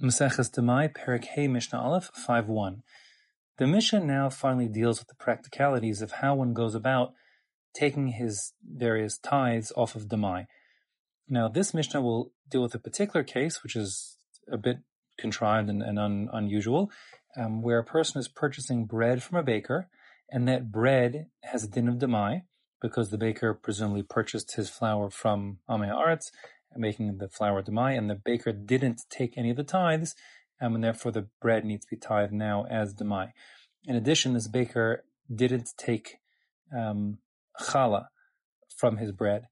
Maseches Demai, Perik Hey Mishnah Aleph, 5.1. The Mishnah now finally deals with the practicalities of how one goes about taking his various tithes off of Demai. Now, this Mishnah will deal with a particular case, which is a bit contrived and, and un, unusual, um, where a person is purchasing bread from a baker, and that bread has a din of Demai, because the baker presumably purchased his flour from Amei Aretz, making the flour demai, and the baker didn't take any of the tithes, um, and therefore the bread needs to be tithed now as demai. In addition, this baker didn't take um, challah from his bread.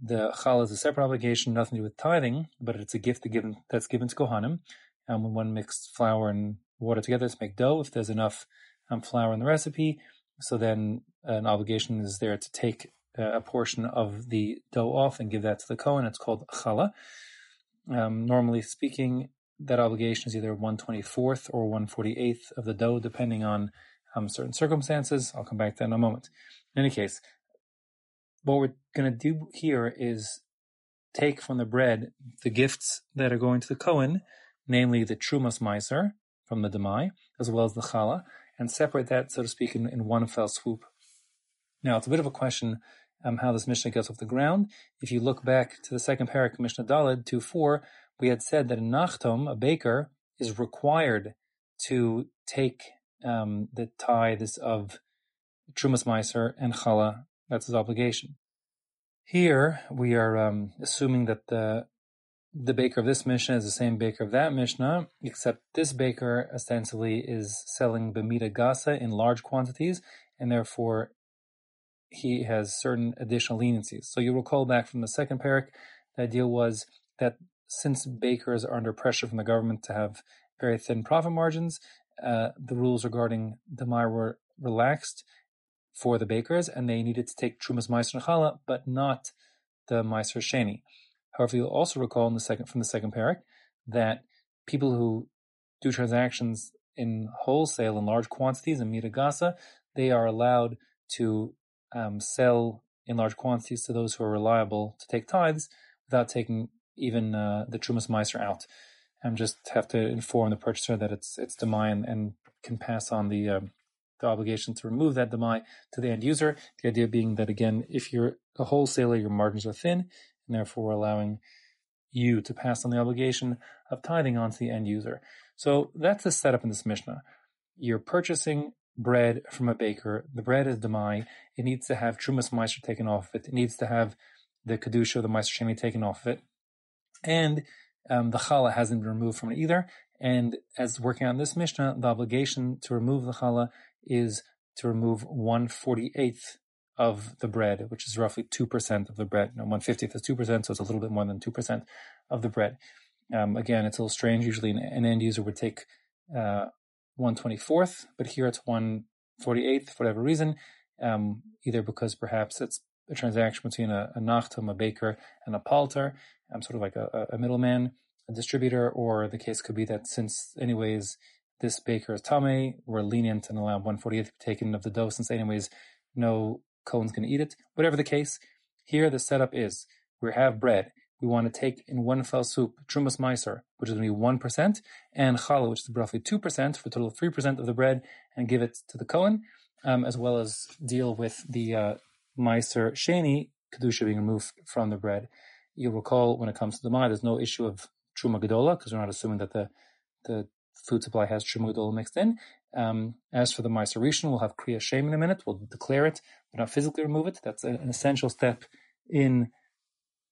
The challah is a separate obligation, nothing to do with tithing, but it's a gift that's given to Kohanim. And when one mixes flour and water together to make dough, if there's enough um, flour in the recipe, so then an obligation is there to take a portion of the dough off and give that to the Kohen. It's called challah. Um, normally speaking, that obligation is either 124th or 148th of the dough, depending on um, certain circumstances. I'll come back to that in a moment. In any case, what we're going to do here is take from the bread the gifts that are going to the Kohen, namely the Trumas Meiser from the Demai, as well as the Challah, and separate that, so to speak, in, in one fell swoop. Now, it's a bit of a question um, how this Mishnah gets off the ground. If you look back to the second parak, Mishnah Dalid 2 4, we had said that a nachtom, a baker, is required to take um, the tithes of Trumas Meiser and Challah. That's his obligation. Here, we are um, assuming that the the baker of this Mishnah is the same baker of that Mishnah, except this baker ostensibly is selling Bemida Gasa in large quantities, and therefore he has certain additional leniencies. So you recall back from the second parak, the idea was that since bakers are under pressure from the government to have very thin profit margins, uh, the rules regarding Demai were relaxed for the bakers, and they needed to take Trumas Meiser Challah, but not the Meiser Sheni. However, you'll also recall in the second from the second parak that people who do transactions in wholesale in large quantities in mitagasa, they are allowed to um, sell in large quantities to those who are reliable to take tithes without taking even uh, the Trumas Meiser out. And just have to inform the purchaser that it's it's demai and, and can pass on the um, the obligation to remove that demai to the end user. The idea being that again, if you're a wholesaler, your margins are thin, and therefore allowing you to pass on the obligation of tithing onto the end user. So that's the setup in this Mishnah. You're purchasing bread from a baker. The bread is demai. It needs to have trumas meiser taken off it. It needs to have the kedusha, the meiser sheni taken off it, and um, the challah hasn't been removed from it either. And as working on this mishnah, the obligation to remove the challah is to remove one forty eighth of the bread, which is roughly two percent of the bread. One fiftieth is two percent, so it's a little bit more than two percent of the bread. Um, again, it's a little strange. Usually, an, an end user would take uh, 124th, but here it's 148th for whatever reason, um, either because perhaps it's a transaction between a, a nachtum, a baker, and a palter, um, sort of like a, a middleman, a distributor, or the case could be that since anyways this baker is tame, we're lenient and allow 148th to be taken of the dough since anyways no Cohen's going to eat it. Whatever the case, here the setup is we have bread we want to take in one fell swoop Trumas Meiser, which is going to be 1%, and Challah, which is roughly 2%, for a total of 3% of the bread, and give it to the Kohen, um, as well as deal with the uh, Meiser Sheni, Kedusha being removed from the bread. You'll recall when it comes to Demai, there's no issue of Truma Gedola, because we're not assuming that the, the food supply has Truma Gedola mixed in. Um, as for the Meiser Rishon, we'll have Kriya Shem in a minute. We'll declare it, but not physically remove it. That's an essential step in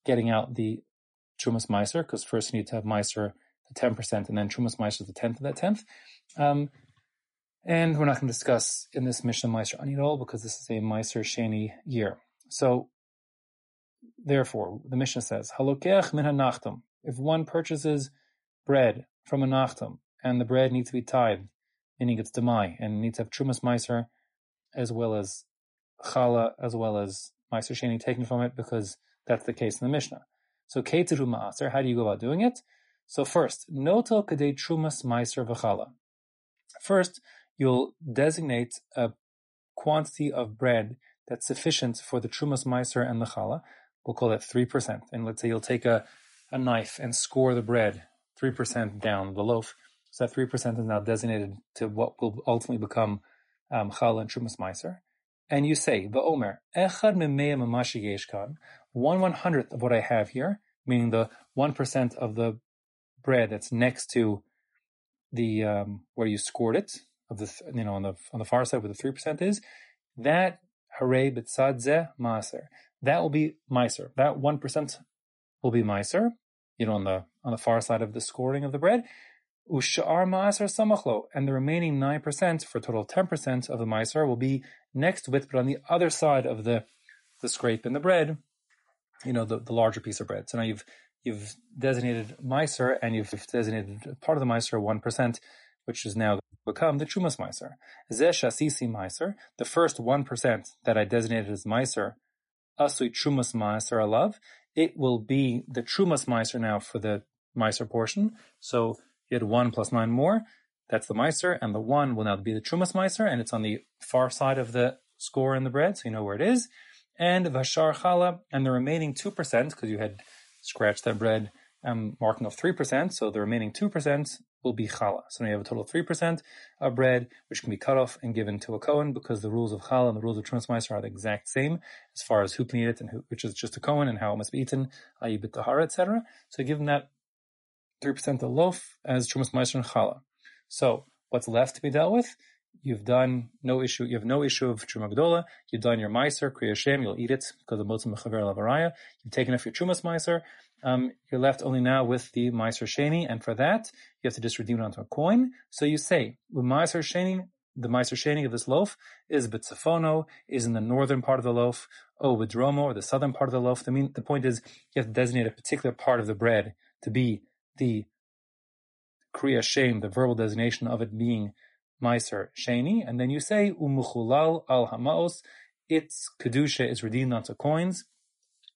getting out the Trumas Meiser, because first you need to have Meiser the 10%, and then Trumas Meiser the 10th of that 10th. Um, and we're not going to discuss in this Mishnah Meiser Ani at all, because this is a Meiser Sheni year. So, therefore, the Mishnah says, Halokech min ha nachtam. If one purchases bread from a nachtam, and the bread needs to be tithed, meaning it's demai, and needs to have Trumas Meiser, as well as challah, as well as Meiser Sheni taken from it, because that's the case in the Mishnah. So Keteru Ma'aser, how do you go about doing it? So first, Notel Kadei Trumas Meiser V'chala. First, you'll designate a quantity of bread that's sufficient for the Trumas Meiser and the Chala. We'll call that 3%. And let's say you'll take a, a knife and score the bread 3% down the loaf. So that 3% is now designated to what will ultimately become um, and Trumas Meiser. And you say, Echad Mimea Mamashi Yeshkan, one one hundredth of what I have here, meaning the 1% of the bread that's next to the, um, where you scored it, of the, you know, on the, on the far side where the 3% is, that Hare B'tzadze Maser. That will be Meiser. That 1% will be Meiser, you know, on the, on the far side of the scoring of the bread. Ushar Maaser Samachlo, and the remaining 9% for a total of 10% of the Maaser will be next it, but on the other side of the, the scrape in the bread, you know, the, the larger piece of bread. So now you've, you've designated Maaser and you've designated part of the Maaser 1%, which is now become the Chumas Maaser. Zesh Asisi Maaser, the first 1% that I designated as Maaser, Asui Chumas Maaser Alav, it will be the Trumas Maaser now for the Maaser portion. So you had one plus nine more. That's the Meiser, and the one will now be the Trumas Meiser, and it's on the far side of the score in the bread, so you know where it is. And Vashar Chala, and the remaining 2%, because you had scratched that bread um, marking of 3%, so the remaining 2% will be challah. So now you have a total of 3% of bread, which can be cut off and given to a Kohen, because the rules of challah and the rules of Trumas Meiser are the exact same, as far as who can eat it, and who, which is just a Kohen, and how it must be eaten, i.e. bit etc. So give them that 3% of loaf as Trumas Meiser and Challah. So what's left to be dealt with? You've done no issue. You have no issue of Truma Gdola. You've done your Meiser, Kriya Shem. You'll eat it because of Motzim Mechaver Lavaraya. You've taken off your Trumas Meiser. Um, you're left only now with the Meiser Sheni, and for that you have to just redeem it onto a coin. So you say with Meiser Sheni, the Meiser Sheni of this loaf is Bitzafono, is in the northern part of the loaf, oh, Dromo, or the southern part of the loaf. The, mean, the point is you have to designate a particular part of the bread to be the Kriya Shem, the verbal designation of it being Meiser Sheni, and then you say Umuchulal al Hamaos, its Kedusha is redeemed onto coins.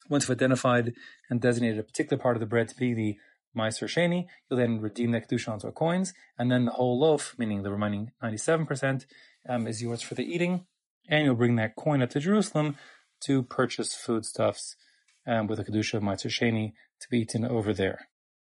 Once you've identified and designated a particular part of the bread to be the Meiser Sheni, you'll then redeem the Kedusha onto coins, and then the whole loaf, meaning the remaining 97%, um, is yours for the eating, and you'll bring that coin up to Jerusalem to purchase foodstuffs um, with the Kedusha of Meiser Sheni to be eaten over there.